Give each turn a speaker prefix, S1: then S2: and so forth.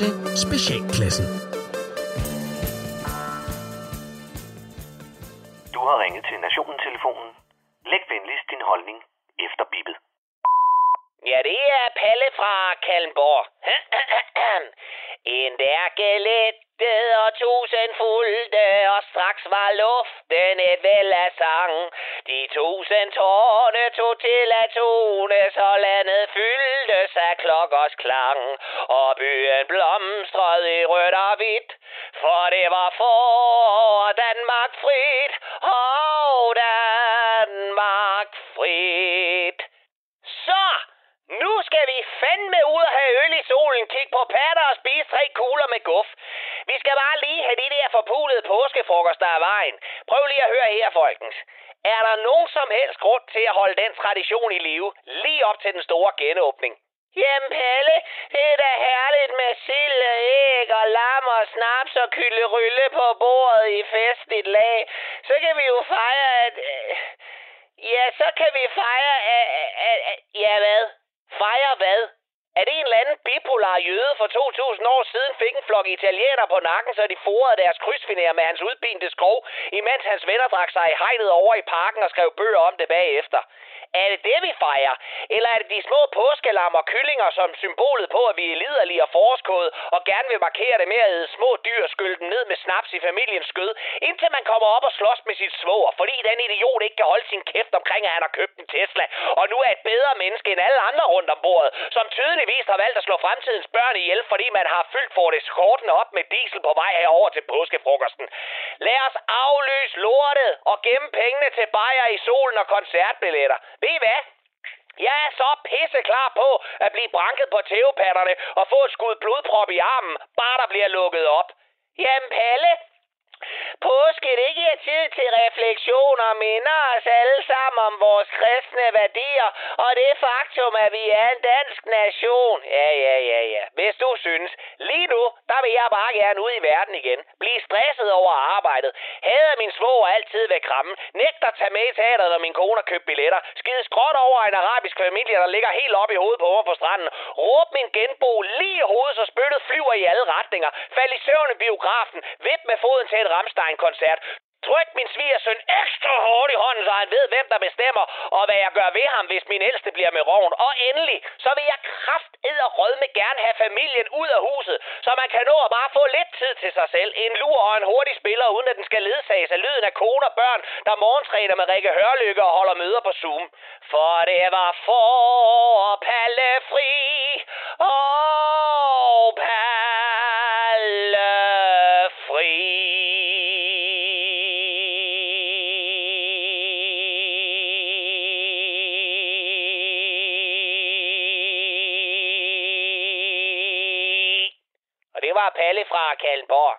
S1: til Specialklassen.
S2: Du har ringet til Nationen-telefonen. Læg venligst din holdning efter bippet.
S3: Ja, det er Palle fra Kalmborg. en lærke lettede og tusind fulgte, og straks var luften et væld af sang. De tusind tårne tog til at tone, så landet fyldte sig klokkers klang. Og byen blomstrede i rødt og hvidt, for det var for Danmark frit. Og Danmark frit. Så! Nu skal vi fandme ud og have øl i solen, kigge på patter og spise tre kugler med guf. Vi skal bare lige have de der forpulede påskefrokoster er vejen. Prøv lige at høre her, folkens. Er der nogen som helst grund til at holde den tradition i live, lige op til den store genåbning? Jamen Palle, det er da herligt med sild og æg og lam og snaps og kylderylle på bordet i festligt lag. Så kan vi jo fejre, at... øh, Ja, så kan vi fejre... at- at- at- Ja, hvad? Fejre hvad? Er det en eller anden bipolar jøde for 2000 år siden fik en flok italienere på nakken, så de forede deres krydsfinér med hans udbindte skrov, imens hans venner drak sig i hegnet over i parken og skrev bøger om det bagefter? Er det det, vi fejrer? Eller er det de små påskelam og kyllinger som symbolet på, at vi er liderlige og forskåde og gerne vil markere det med at æde små dyr og skylde dem ned med snaps i familiens skød, indtil man kommer op og slås med sit svoger, fordi den idiot ikke kan holde sin kæft omkring, at han har købt en Tesla, og nu er et bedre menneske end alle andre rundt om bordet, som tydeligvis har valgt at slå fremtidens børn ihjel, fordi man har fyldt for det skortene op med diesel på vej herover til påskefrokosten. Lad os aflyse lortet og gemme pengene til bajer i solen og koncertbilletter. Ved I hvad? Jeg er så pisse klar på at blive branket på tævepatterne og få et skud blodprop i armen, bare der bliver lukket op. Jamen Palle, påske det ikke er tid til refleksion og minder os alle sammen om vores kristne værdier og det faktum, at vi er en dansk nation. Ja, ja, ja, ja. Hvis du synes. Vil jeg bare gerne ud i verden igen. Blive stresset over arbejdet. Hader min svoger altid ved krammen. Nægter at tage med i teateret, når min kone har købt billetter. Skide skråt over en arabisk familie, der ligger helt op i hovedet på mig på stranden. Råb min genbo lige i hovedet, så spyttet flyver i alle retninger. Fald i søvn i biografen. Vip med foden til et Rammstein-koncert. Tryk min svigersøn ekstra hårdt i hånden, så han ved, hvem der bestemmer, og hvad jeg gør ved ham, hvis min ældste bliver med roven. Og endelig, så vil jeg kraft og rødme gerne have familien ud af huset, så man kan nå at bare få lidt tid til sig selv. En lur og en hurtig spiller, uden at den skal ledsages af lyden af kone og børn, der morgentræner med Rikke Hørlykke og holder møder på Zoom. For det var for Palle fri, og var Palle fra Kalmborg.